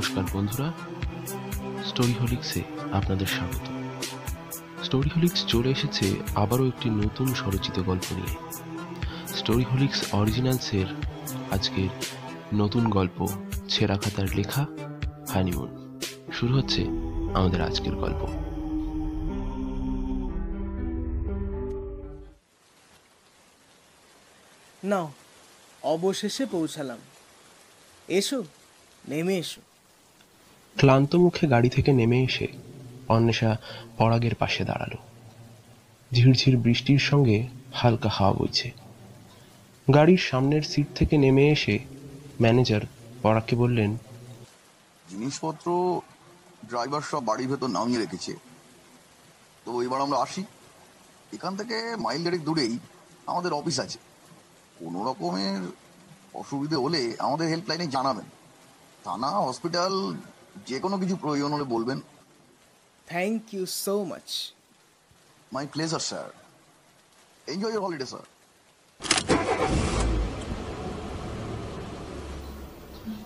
নমস্কার, বন্ধুরা। স্টোরি হোলিক্সে আপনাদের স্বাগত। স্টোরি হোলিক্স চলে এসেছে আবারও একটি নতুন স্বরচিত গল্প নিয়ে। স্টোরি হোলিক্স অরিজিনালসের আজকের নতুন গল্প, ছেঁড়া খাতার লেখা, হানিমুন। শুরু হচ্ছে আমাদের আজকের গল্প। নাও, অবশেষে পৌঁছালাম। এসো, নেমে এসো। ক্লান্ত মুখে গাড়ি থেকে নেমে এসে অন্বেষা পরাগের পাশে দাঁড়াল। ঝিরঝির বৃষ্টির সঙ্গে হালকা হাওয়া বইছে। গাড়ির সামনের সিট থেকে নেমে এসে ম্যানেজার পরাগকে বললেন, জিনিসপত্র ড্রাইভার সব বাড়ির ভেতর নামিয়ে রেখেছে। তো এবার আমরা আসি। এখান থেকে মাইল দেড়েক দূরেই আমাদের অফিস আছে। কোনো রকমের অসুবিধে হলে আমাদের হেল্পলাইনে জানাবেন। থানা, হসপিটাল যে কোনো কিছু প্রয়োজন হলে বলবেন। Thank you so much my pleasure sir enjoy your holiday sir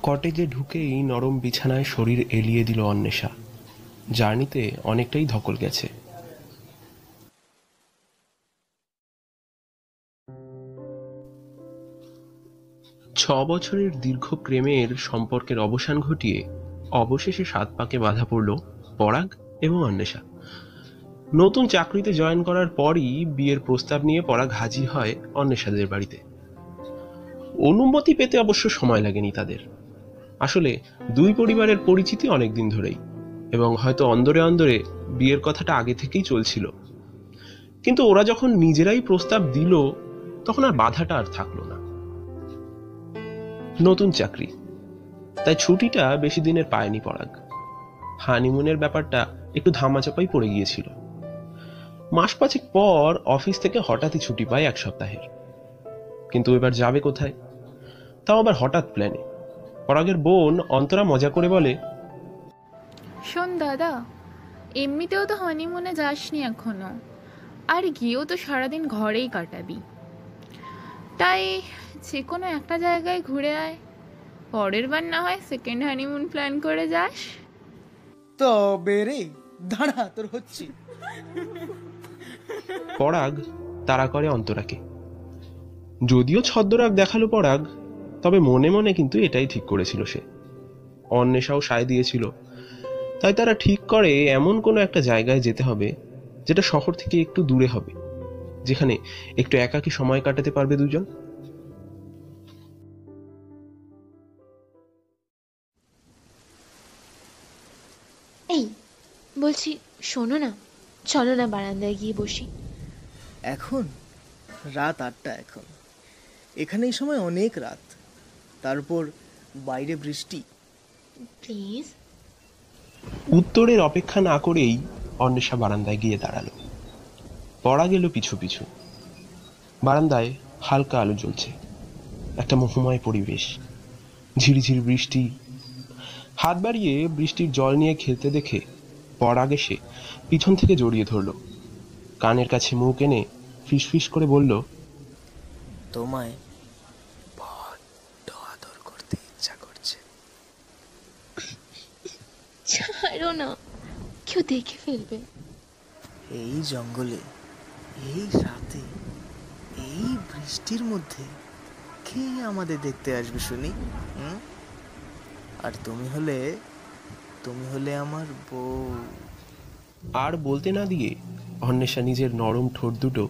কটেজে ঢুকেই নরম বিছানায় শরীর এলিয়ে দিল অন্বেষা। জার্নিতে অনেকটাই ধকল গেছে। ছ বছরের দীর্ঘ প্রেমের সম্পর্কের অবসান ঘটিয়ে অবশেষে সাত পাকে বাধা পড়ল পরাগ এবং অন্বেষা। নতুন চাকরিতে জয়েন করার পরই বিয়ের প্রস্তাব নিয়ে পরাগ হাজির হয় অন্বেষাদের বাড়িতে। অনুমতি পেতে অবশ্য সময় লাগেনি তাদের। আসলে দুই পরিবারের পরিচিতি অনেক দিন ধরেই, এবং হয়তো অন্দরে অন্দরে বিয়ের কথাটা আগে থেকেই চলছিল। কিন্তু ওরা যখন নিজেরাই প্রস্তাব দিল, তখন আর বাধাটা আর থাকল না। নতুন চাকরি। তাই ছুটিটা বেশি দিনের পায়নি পরাগ। হানিমুনের ব্যাপারটা একটু ধামাচাপাই পড়ে গিয়েছিল। মাস পাঁচেক পর অফিস থেকে হঠাৎই ছুটি পায় এক সপ্তাহের। কিন্তু এবার যাবে কোথায়? তাও আবার হঠাৎ প্ল্যানে। পরাগের বোন অন্তরা মজা করে বলে, শোন দাদা, এমনিতেও তো হানিমুনে যাসনি এখনও। আর গিয়েও তো সারাদিন ঘরেই কাটাবি। তাই যে কোনো একটা জায়গায় ঘুরে আয়। পরের বার না হয় সেকেন্ড হানিমুন প্ল্যান করে যাস। তবে রে দাঁড়া তোর হচ্ছে। পরাগ তারা করে অন্তরাকে। যদিও ছদ্মরাগ দেখাল পরাগ তবে মনে মনে কিন্তু এটাই ঠিক করেছিল সে। অন্বেষাও সায় দিয়েছিল। তাই তারা ঠিক করে এমন কোনো একটা জায়গায় যেতে হবে যেটা শহর থেকে একটু দূরে হবে যেখানে একটু একাকী সময় কাটাতে পারবে দুজন। বলছি শোনো না। চলো না বারান্দায় গিয়ে বসি। এখন? রাত আটটা এখন। এখানে এই সময় অনেক রাত। তারপর বাইরে বৃষ্টি। প্লিজ। উত্তরের অপেক্ষা না করেই অন্বেষা বারান্দায় গিয়ে দাঁড়াল। পড়া গেল পিছু পিছু। বারান্দায় হালকা আলো জ্বলছে। একটা মোহময় পরিবেশ। ঝিরিঝিরি বৃষ্টি। হাত বাড়িয়ে বৃষ্টির জল নিয়ে খেলতে দেখে পরাগ এসে পিছন থেকে জড়িয়ে ধরলো। কানের কাছে মুখ এনে ফিসফিস করে বলল তোমায় আদর করতে ইচ্ছা করছে। ছাড়ো না কেউ দেখে ফেলবে। এই জঙ্গলে এই রাতে এই বৃষ্টির মধ্যে কে আমাদের দেখতে আসবে শুনি? আর তুমি হলে তুমি হলে আমার বউ। আর বলতে না দিয়ে অন্বেষা নিজের নরম ঠোঁট দুটো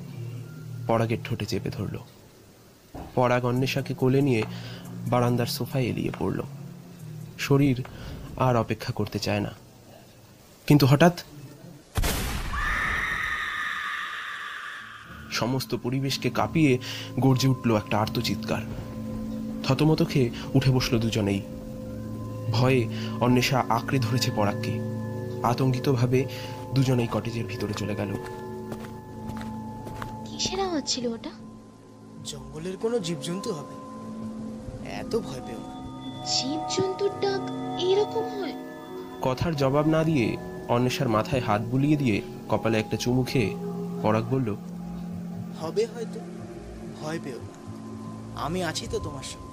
পরাগের ঠোঁটে চেপে ধরল। পরাগ অন্বেষাকে কোলে নিয়ে বারান্দার সোফায় এলিয়ে পড়ল। শরীর আর অপেক্ষা করতে চায় না। কিন্তু হঠাৎ সমস্ত পরিবেশকে কাঁপিয়ে গর্জে উঠল একটা আর্তচিৎকার। থতমত খেয়ে উঠে বসল দুজনেই। ভয়ে অন্বেষা আঁকড়ে ধরেছে পরাগকে। আতঙ্কিতভাবে দুজনেই কটেজের ভিতরে চলে গেল। কিসের আওয়াজ ছিল ওটা? জঙ্গলের কোনো জীবজন্তু হবে। এত ভয় পেও না। জীব ডাক এরকম হয়? কথার জবাব না দিয়ে অন্বেষার মাথায় হাত বুলিয়ে দিয়ে কপালে একটা চুমু খেয়ে পরাগ বলল হবে হয়তো। ভয় পেও না। আমি আছি তো তোমার সঙ্গে।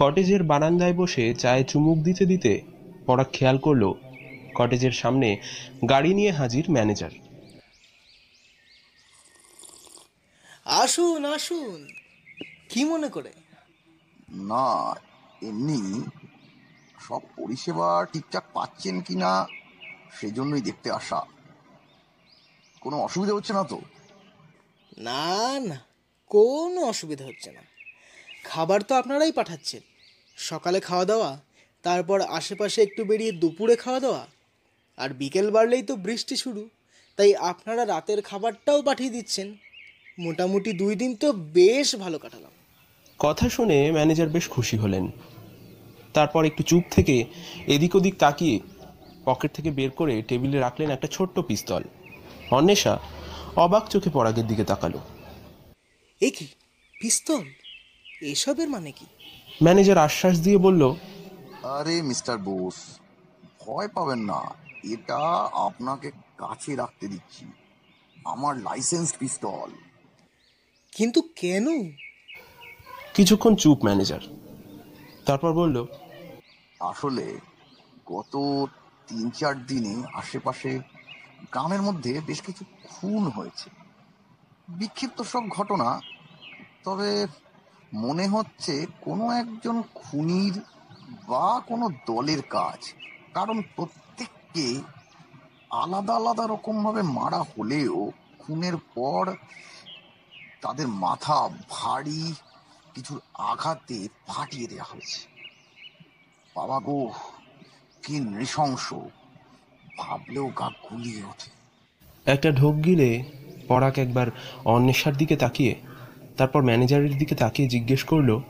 কটেজের বারান্দায় বসে চায়ে চুমুক দিতে দিতে পরাগ খেয়াল করল কটেজের সামনে গাড়ি নিয়ে হাজির ম্যানেজার। আসুন আসুন। কি মনে করে? না এমনি সব পরিষেবা ঠিকঠাক পাচ্ছেন কি না সেজন্যই দেখতে আসা। কোনো অসুবিধা হচ্ছে না তো? না না কোনো অসুবিধা হচ্ছে না। খাবার তো আপনারাই পাঠাচ্ছেন। সকালে খাওয়া দাওয়া তারপর আশেপাশে একটু বেরিয়ে দুপুরে খাওয়া দাওয়া। আর বিকেল বাড়লেই তো বৃষ্টি শুরু তাই আপনারা রাতের খাবারটাও পাঠিয়ে দিচ্ছেন। মোটামুটি দুই দিন তো বেশ ভালো কাটালাম। কথা শুনে ম্যানেজার বেশ খুশি হলেন। তারপর একটু চুপ থেকে এদিক ওদিক তাকিয়ে পকেট থেকে বের করে টেবিলে রাখলেন একটা ছোট্ট পিস্তল। অন্বেষা অবাক চোখে পরাগের দিকে তাকালো। এ কি? পিস্তল? এসবের মানে কি? ম্যানেজার আশ্বাস দিয়ে বলল আরে মিস্টার বোস ভয় পাবেন না। এটা আপনাকে কাছে রাখতে দিচ্ছি। আমার লাইসেন্স পিস্তল। কিন্তু কেন? কিছুক্ষণ চুপ ম্যানেজার। তারপর বলল আসলে গত তিন চার দিনে আশেপাশে গ্রামের মধ্যে বেশ কিছু খুন হয়েছে। বিক্ষিপ্ত সব ঘটনা তবে মনে হচ্ছে কোনো একজন খুনির বা কোনো দলের কাজ। কারণ প্রত্যেককে আলাদা আলাদা রকমভাবে মারা হলেও খুনের পর তাদের মাথা ভারী কিছুর আঘাতে ফাটিয়ে দেওয়া হয়েছে। বাবা গো, কি নৃশংস। ভাবলেও গা গুলিয়ে ওঠে। একটা ঢোক গিলে পরাগ একবার অন্বেষার দিকে তাকিয়ে তারপর ম্যানেজারের দিকে তাকিয়ে জিজ্ঞেস করল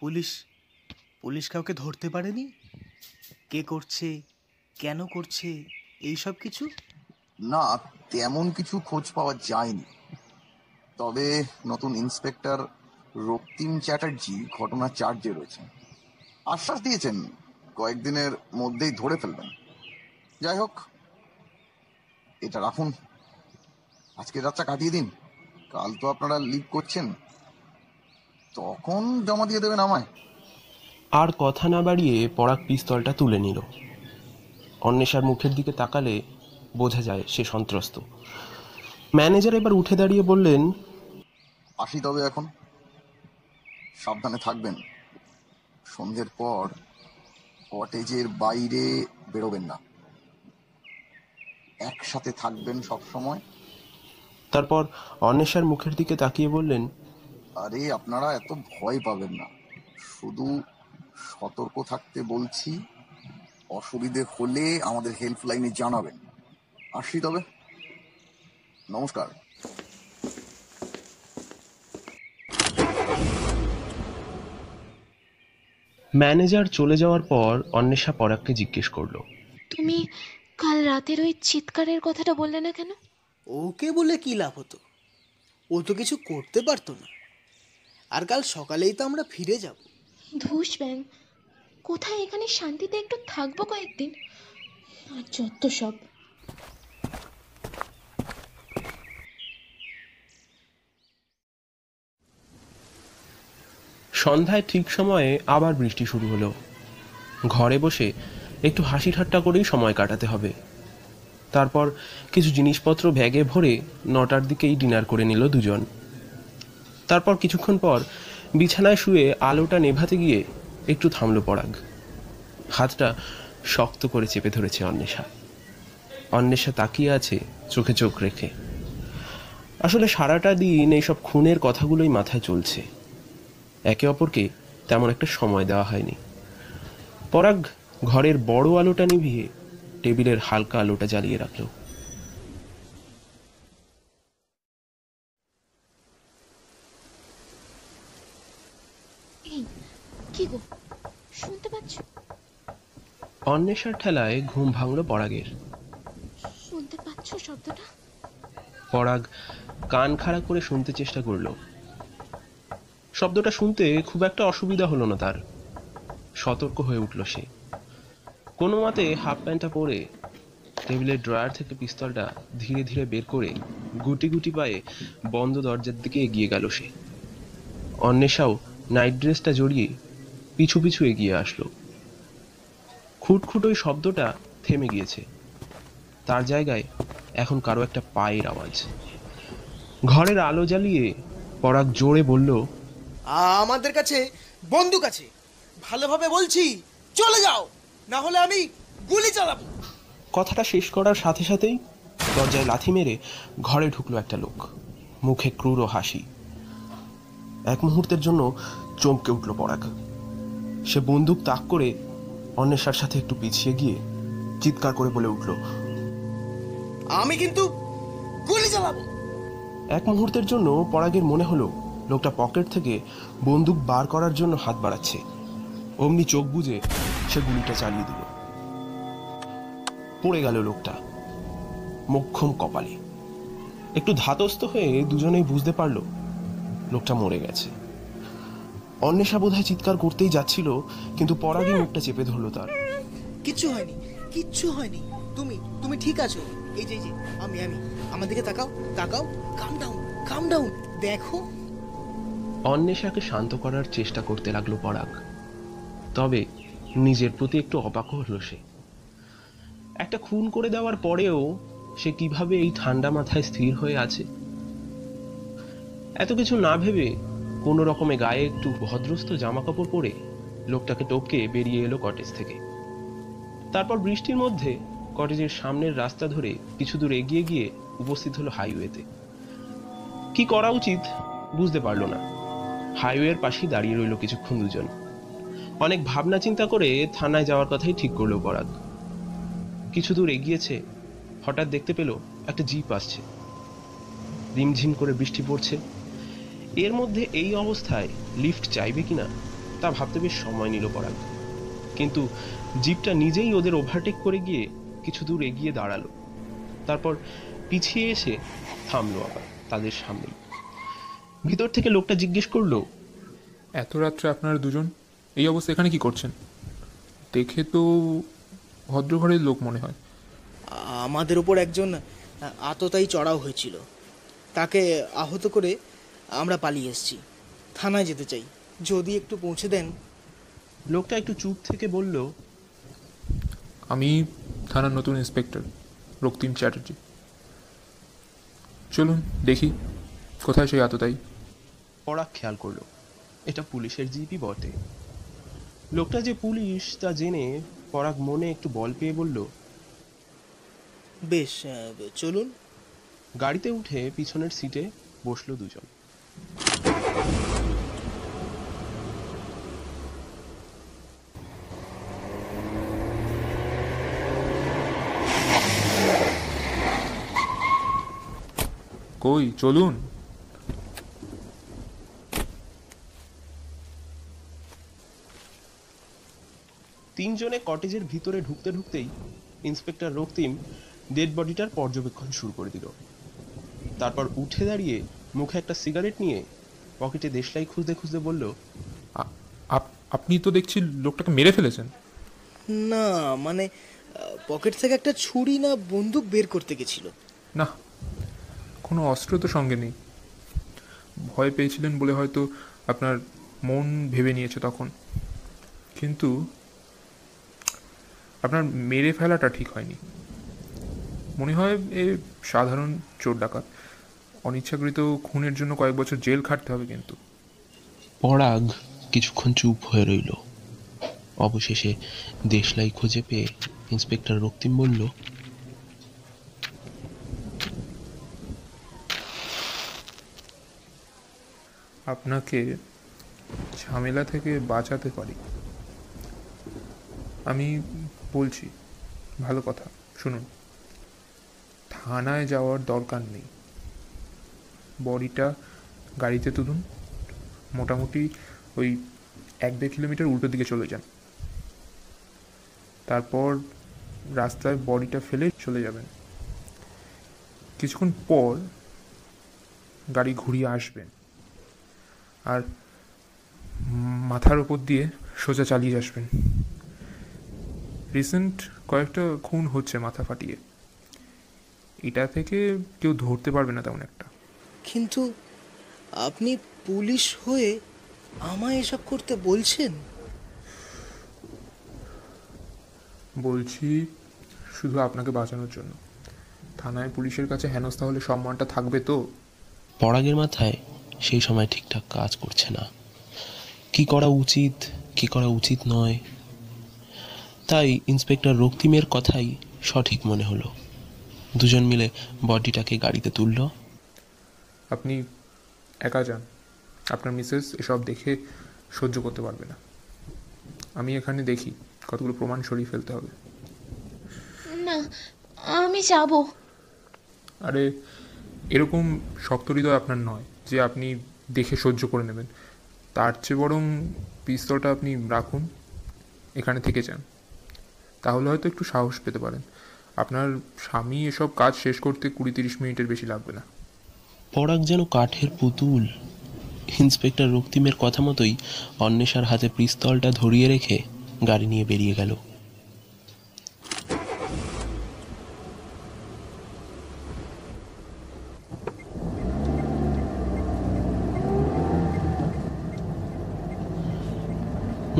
পুলিশ পুলিশ কাউকে ধরতে পারেনি? কে করছে? কেন করছে? এই সব কিছু? না তেমন কিছু খোঁজ পাওয়া যায়নি। তবে নতুন ইন্সপেক্টর রক্তিম চ্যাটার্জি ঘটনা চার্জে রয়েছেন। আশ্বাস দিয়েছেন কয়েকদিনের মধ্যেই ধরে ফেলবেন। যাই হোক এটা রাখুন। আজকে রাতটা কাটিয়ে দিন। কাল তো আপনারা লিভ করছেন। তখন জমা দিয়ে দেবেন আমায়। আর কথা না বাড়িয়ে পরাগ পিস্তলটা তুলে নিল। অন্বেষার মুখের দিকে তাকালে বোঝা যায় সে সন্ত্রস্ত। ম্যানেজার এবার উঠে দাঁড়িয়ে বললেন আসি তবে এখন। সাবধানে থাকবেন। সন্ধ্যের পর কটেজের বাইরে বেরোবেন না। একসাথে থাকবেন সব সময় তারপর অন্বেষার মুখের দিকে তাকিয়ে বললেন আরে আপনারা এত ভয় পাবেন না। শুধু সতর্ক থাকতে বলছি অসুবিধে হলে আমাদের হেল্পলাইনে জানাবেন। আসি তবে। নমস্কার। ম্যানেজার চলে যাওয়ার পর অন্বেষা পরাগকে জিজ্ঞেস করল তুমি কাল রাতের ওই চিৎকারের কথাটা বললে না কেন? ওকে বলে কি লাভ হতো? ও তো কিছু করতে পারতো না। আর কাল সকালেই তো আমরা ফিরে যাব। ধুস ব্যাং কোথায় এখানে শান্তিতে একটু থাকব কয়েকদিন? আর যত সব। সন্ধ্যায় ঠিক সময়ে আবার বৃষ্টি শুরু হলো। ঘরে বসে একটু হাসি ঠাট্টা করেই সময় কাটাতে হবে। তারপর কিছু জিনিসপত্র ব্যাগে ভরে নটার দিকেই ডিনার করে নিল দুজন। তারপর কিছুক্ষণ পর বিছানায় শুয়ে আলোটা নেভাতে গিয়ে একটু থামলো পরাগ। হাতটা শক্ত করে চেপে ধরেছে অন্বেষা। অন্বেষা তাকিয়ে আছে চোখে চোখ রেখে। আসলে সারাটা দিন এইসব খুনের কথাগুলোই মাথায় চলছে। একে অপরকে তেমন একটা সময় দেওয়া হয়নি। পরাগ ঘরের বড় আলোটা নিভিয়ে টেবিলের হালকা আলোটা জ্বালিয়ে রাখল। এই কি গো? শুনতে পাচ্ছ? অন্বেষার ঠেলায় ঘুম ভাঙল পরাগের। শুনতে পাচ্ছ শব্দটা? পরাগ কান খাড়া করে শুনতে চেষ্টা করল। শব্দটা শুনতে খুব একটা অসুবিধা হলো না তার। সতর্ক হয়ে উঠল সে। কোনো মতে হাফ প্যান্টটা পরে টেবিলের ড্রয়ার থেকে পিস্তলটা ধীরে ধীরে বের করে গুটি গুটি পায়ে বন্ধ দরজার দিকে এগিয়ে গেল সে। অন্বেষাও নাইট ড্রেসটা জড়িয়ে পিছু পিছু এগিয়ে আসলো। খুটখুট ওই শব্দটা থেমে গিয়েছে। তার জায়গায় এখন কারও একটা পায়ের আওয়াজ। ঘরের আলো জ্বালিয়ে পরাগ জোরে বলল আমাদের কাছে বন্দুক আছে। ভালোভাবে বলছি, চলে যাও। না হলে আমি গুলি চালাবো। কথাটা শেষ করার সাথে সাথেই দরজায় লাথি মেরে ঘরে ঢুকলো একটা লোক। মুখে ক্রূর হাসি। এক মুহূর্তের জন্য চমকে উঠল পরাগ। সে বন্দুক তাক করে অন্বেষার সাথে একটু পিছিয়ে গিয়ে চিৎকার করে বলে উঠল আমি কিন্তু গুলি চালাবো। এক মুহূর্তের জন্য পরাগের মনে হলো লোকটা পকেট থেকে বন্দুক বার করার জন্য হাত বাড়াচ্ছে। অমনি চোখ বুজে সে গুলিটা চালিয়ে দিল। পড়ে গেল লোকটা মোক্ষম কপালে। একটু ধাতস্থ হয়ে দুজনেই বুঝতে পারল লোকটা মরে গেছে। অন্বেষা বোধহয় চিৎকার করতেই যাচ্ছিল কিন্তু পরাগই মুখটা চেপে ধরলো তার। কিচ্ছু হয়নি কিচ্ছু হয়নি। তুমি তুমি ঠিক আছো? এই যে আমি আমি আমার দিকে তাকাও তাকাও। কাম ডাউন কাম ডাউন দেখো। অন্বেষাকে শান্ত করার চেষ্টা করতে লাগল পরাগ। তবে নিজের প্রতি একটু অবাক হলো সে। একটা খুন করে দেওয়ার পরেও সে কীভাবে এই ঠান্ডা মাথায় স্থির হয়ে আছে? এত কিছু না ভেবে কোনো রকমে গায়ে একটু ভদ্রস্ত জামা কাপড় পরে লোকটাকে টপকে বেরিয়ে এলো কটেজ থেকে। তারপর বৃষ্টির মধ্যে কটেজের সামনের রাস্তা ধরে কিছু দূর এগিয়ে গিয়ে উপস্থিত হলো হাইওয়েতে। কি করা উচিত বুঝতে পারল না। হাইওয়ের পাশেই দাঁড়িয়ে রইল কিছুক্ষণ দুজন। অনেক ভাবনা চিন্তা করে থানায় যাওয়ার কথাই ঠিক করল পরাগ কিছু দূর এগিয়েছে, হঠাৎ দেখতে পেল একটা জিপ আসছে। রিমঝিম করে বৃষ্টি পড়ছে। এর মধ্যে এই অবস্থায় লিফট চাইবে কিনা, তা ভাবতে বেশ সময় নিল পরাগ কিন্তু জিপটা নিজেই ওদের ওভারটেক করে গিয়ে কিছু দূর এগিয়ে দাঁড়াল। তারপর পিছিয়ে এসে থামলো আবার তাদের সামনেই। ভিতর থেকে লোকটা জিজ্ঞেস করল, এত রাত্রে আপনারা দুজন এই অবস্থা এখানে কি করছেন? দেখে তো ভদ্রঘরের লোক মনে হয়। আমাদের উপর একজন আততাই চড়াও হয়েছিল। তাকে আহত করে আমরা পালিয়ে এসেছি। থানায় যেতে চাই। যদি একটু পৌঁছে দেন। লোকটা একটু চুপ থেকে বলল আমি থানার নতুন ইন্সপেক্টর রক্তিম চ্যাটার্জি। চলুন দেখি কোথায় সেই আততাই পড়া খেয়াল করল এটা পুলিশের জিপি বটে। লোকটা যে পুলিশ তা জেনে পরাগ মনে একটু বল পেয়ে বলল বেশ চলুন। গাড়িতে উঠে পিছনের সিটে বসল দুজন। কই চলুন। তিনজনে কটেজের ভিতরে ঢুকতে ঢুকতেই ইন্সপেক্টর রক্তিম ডেড বডিটার পর্যবেক্ষণ শুরু করে দিল। তারপর উঠে দাঁড়িয়ে মুখে একটা সিগারেট নিয়ে পকেটে দেশলাই খুঁজতে খুঁজতে বলল আপ- আপনি তো দেখছি লোকটাকে মেরে ফেলেছেন। না মানে পকেট থেকে একটা ছুরি না বন্দুক বের করতে গেছিল। না কোনো অস্ত্র তো সঙ্গে নেই। ভয় পেয়েছিলেন বলে হয়তো আপনার মন ভেবে নিয়েছে তখন। কিন্তু আপনার মেরে ফেলাটা ঠিক হয়নি। মনে হয় এ সাধারণ চোর ডাকাত। অনিচ্ছাকৃত খুনের জন্য কয়েক বছর জেল খাটতে হবে কিন্তু। পরাগ কিছুক্ষণ চুপ হয়ে রইল। অবশেষে দেশলাই খুঁজে পেয়ে ইন্সপেক্টর রক্তিম বলল আপনাকে ঝামেলা থেকে বাঁচাতে পারি। আমি বলছি, ভালো কথা, শুনুন। থানায় যাওয়ার দরকার নেই। বডিটা গাড়িতে তুলুন। মোটামুটি ওই এক দেড় কিলোমিটার উল্টো দিকে চলে যান। তারপর রাস্তায় বডিটা ফেলে চলে যাবেন। কিছুক্ষণ পর গাড়ি ঘুরিয়ে আসবেন। আর মাথার উপর দিয়ে সোজা চালিয়ে আসবেন। রিসেন্ট কয়েকটা খুন হচ্ছে মাথা ফাটিয়ে। এটা থেকে কেউ ধরতে পারবে না তেমন একটা। কিন্তু আপনি পুলিশ হয়ে আমায় এসব করতে বলছেন? বলছি শুধু আপনাকে বাঁচানোর জন্য। থানায় পুলিশের কাছে হেনস্থা হলে সম্মানটা থাকবে তো? পরাগের মাথায় সেই সময় ঠিকঠাক কাজ করছে না। কি করা উচিত কি করা উচিত নয় তাই ইন্সপেক্টর রক্তিমের কথাই সঠিক মনে হলো। দুজন মিলে বডিটাকে গাড়িতে তুলল। আপনি একা যান। আপনার মিসেস এসব দেখে সহ্য করতে পারবে না। আমি এখানে দেখি কতগুলো প্রমাণ সরিয়ে ফেলতে হবে। না আমি যাব। আরে এরকম শক্ত হৃদয় আপনার নয় যে আপনি দেখে সহ্য করে নেবেন। তার চেয়ে বরং পিস্তলটা আপনি রাখুন। এখানে থেকে যান। তাহলে হয়তো একটু সাহস পেতে পারেন। আপনার স্বামী এসব কাজ শেষ করতে কুড়ি তিরিশ মিনিটের বেশি লাগবে না। পরাগ যেন কাঠের পুতুল। ইন্সপেক্টর রক্তিমের কথা মতোই অন্বেষার হাতে পিস্তলটা ধরিয়ে রেখে গাড়ি নিয়ে বেরিয়ে গেল।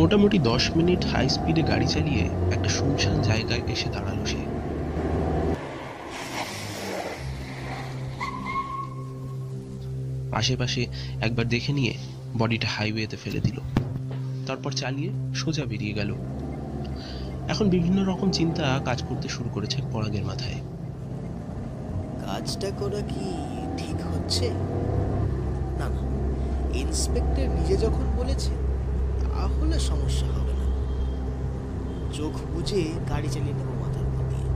মোটামুটি দশ মিনিট হাই স্পিডে গাড়ি চালিয়ে একটা শুনশান জায়গায় এসে দাঁড়াল সে। আশেপাশে একবার দেখে নিয়ে বডিটা হাইওয়েতে ফেলে দিল। তারপর চালিয়ে সোজা বেরিয়ে গেল। এখন বিভিন্ন রকম চিন্তা কাজ করতে শুরু করেছে পরাগের মাথায়। কাজটা করা কি ঠিক হচ্ছে? না না ইন্সপেক্টর নিজে যখন বলেছে তাহলে সমস্যা হবে না। চোখ বুঝে গাড়ি চালিয়ে নেব মাথার দিয়ে।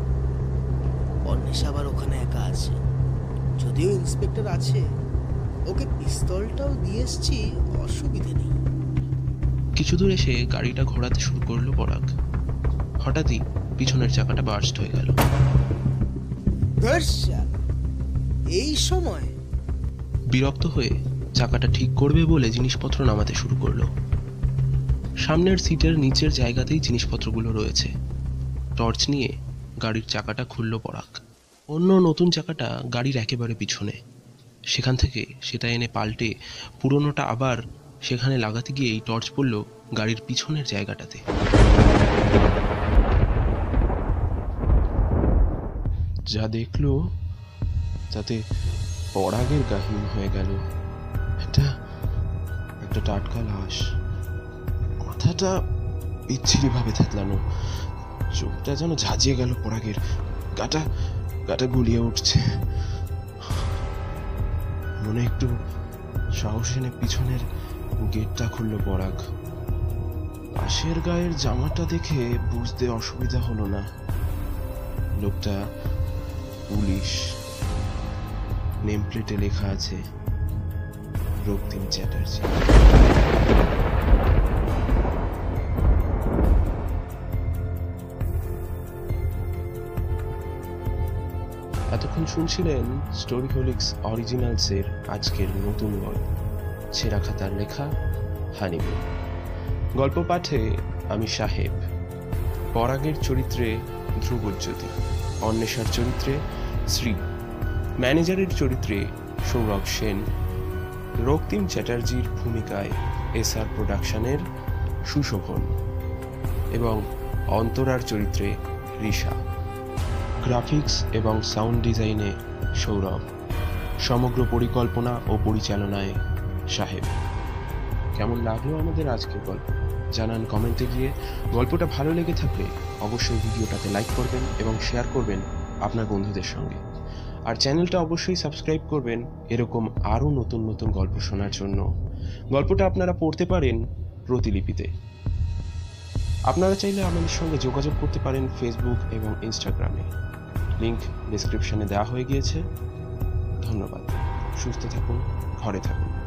অন্বেষ আবার ওখানে একা আছে। যদিও ইন্সপেক্টর আছে ওকে পিস্তলটাও দিয়ে এসছি অসুবিধে নেই। কিছু দূর এসে গাড়িটা ঘোরাতে শুরু করল পরাগ হঠাৎই পিছনের চাকাটা বার্স্ট হয়ে গেল। এই সময়? বিরক্ত হয়ে চাকাটা ঠিক করবে বলে জিনিসপত্র নামাতে শুরু করল। সামনের সিটের নিচের জায়গাতেই জিনিসপত্রগুলো রয়েছে। টর্চ নিয়ে গাড়ির চাকাটা খুলল পরাগ অন্য নতুন চাকাটা গাড়ির একেবারে পিছনে। সেখান থেকে সেটা এনে পাল্টে পুরনোটা আবার সেখানে লাগাতে গিয়েই টর্চ পড়ল গাড়ির পিছনের জায়গাটাতে। যা দেখল, তাতে পরাগের কাহিনী হয়ে গেল। এটা একটা টাটকা লাশ। মাথাটা বিচ্ছিরি ভাবে থেতলানো চোখটা যেন ঝাঁঝিয়ে গেল পরাগের। গাটা গাটা গুলিয়ে উঠছে। মনে একটু সাহস এনে পিছনের গেটটা খুলল পরাগ। পাশের গায়ের জামাটা দেখে বুঝতে অসুবিধা হলো না। লোকটা পুলিশ। নেম প্লেটে লেখা আছে, রক্তিম চ্যাটার্জি। এতক্ষণ শুনছিলেন স্টোরি হোলিক্স অরিজিনালসের আজকের নতুন গল্প। ছেঁড়া খাতার লেখা হানিমুন গল্প পাঠে আমি সাহেব। পরাগের চরিত্রে ধ্রুবজ্যোতি। অন্বেষার চরিত্রে শ্রী। ম্যানেজারের চরিত্রে সৌরভ সেন। রক্তিম চ্যাটার্জির ভূমিকায় এস আর প্রোডাকশনের সুশোভন। এবং অন্তরার চরিত্রে রিশা। গ্রাফিক্স এবং সাউন্ড ডিজাইনে সৌরভ। সমগ্র পরিকল্পনা ও পরিচালনায় সাহেব। কেমন লাগল আমাদের আজকের গল্প? জানান কমেন্টে গিয়ে। গল্পটা ভালো লেগে থাকলে অবশ্যই ভিডিওটাতে লাইক করবেন এবং শেয়ার করবেন আপনার বন্ধুদের সঙ্গে। আর চ্যানেলটা অবশ্যই সাবস্ক্রাইব করবেন এরকম আরও নতুন নতুন গল্প শোনার জন্য। গল্পটা আপনারা পড়তে পারেন প্রতিলিপিতে। আপনারা চাইলে আমাদের সঙ্গে যোগাযোগ করতে পারেন ফেসবুক এবং ইনস্টাগ্রামে লিংক ডিসক্রিপশনে দেওয়া হয়ে গিয়েছে। ধন্যবাদ। সুস্থ থাকুন ঘরে থাকুন।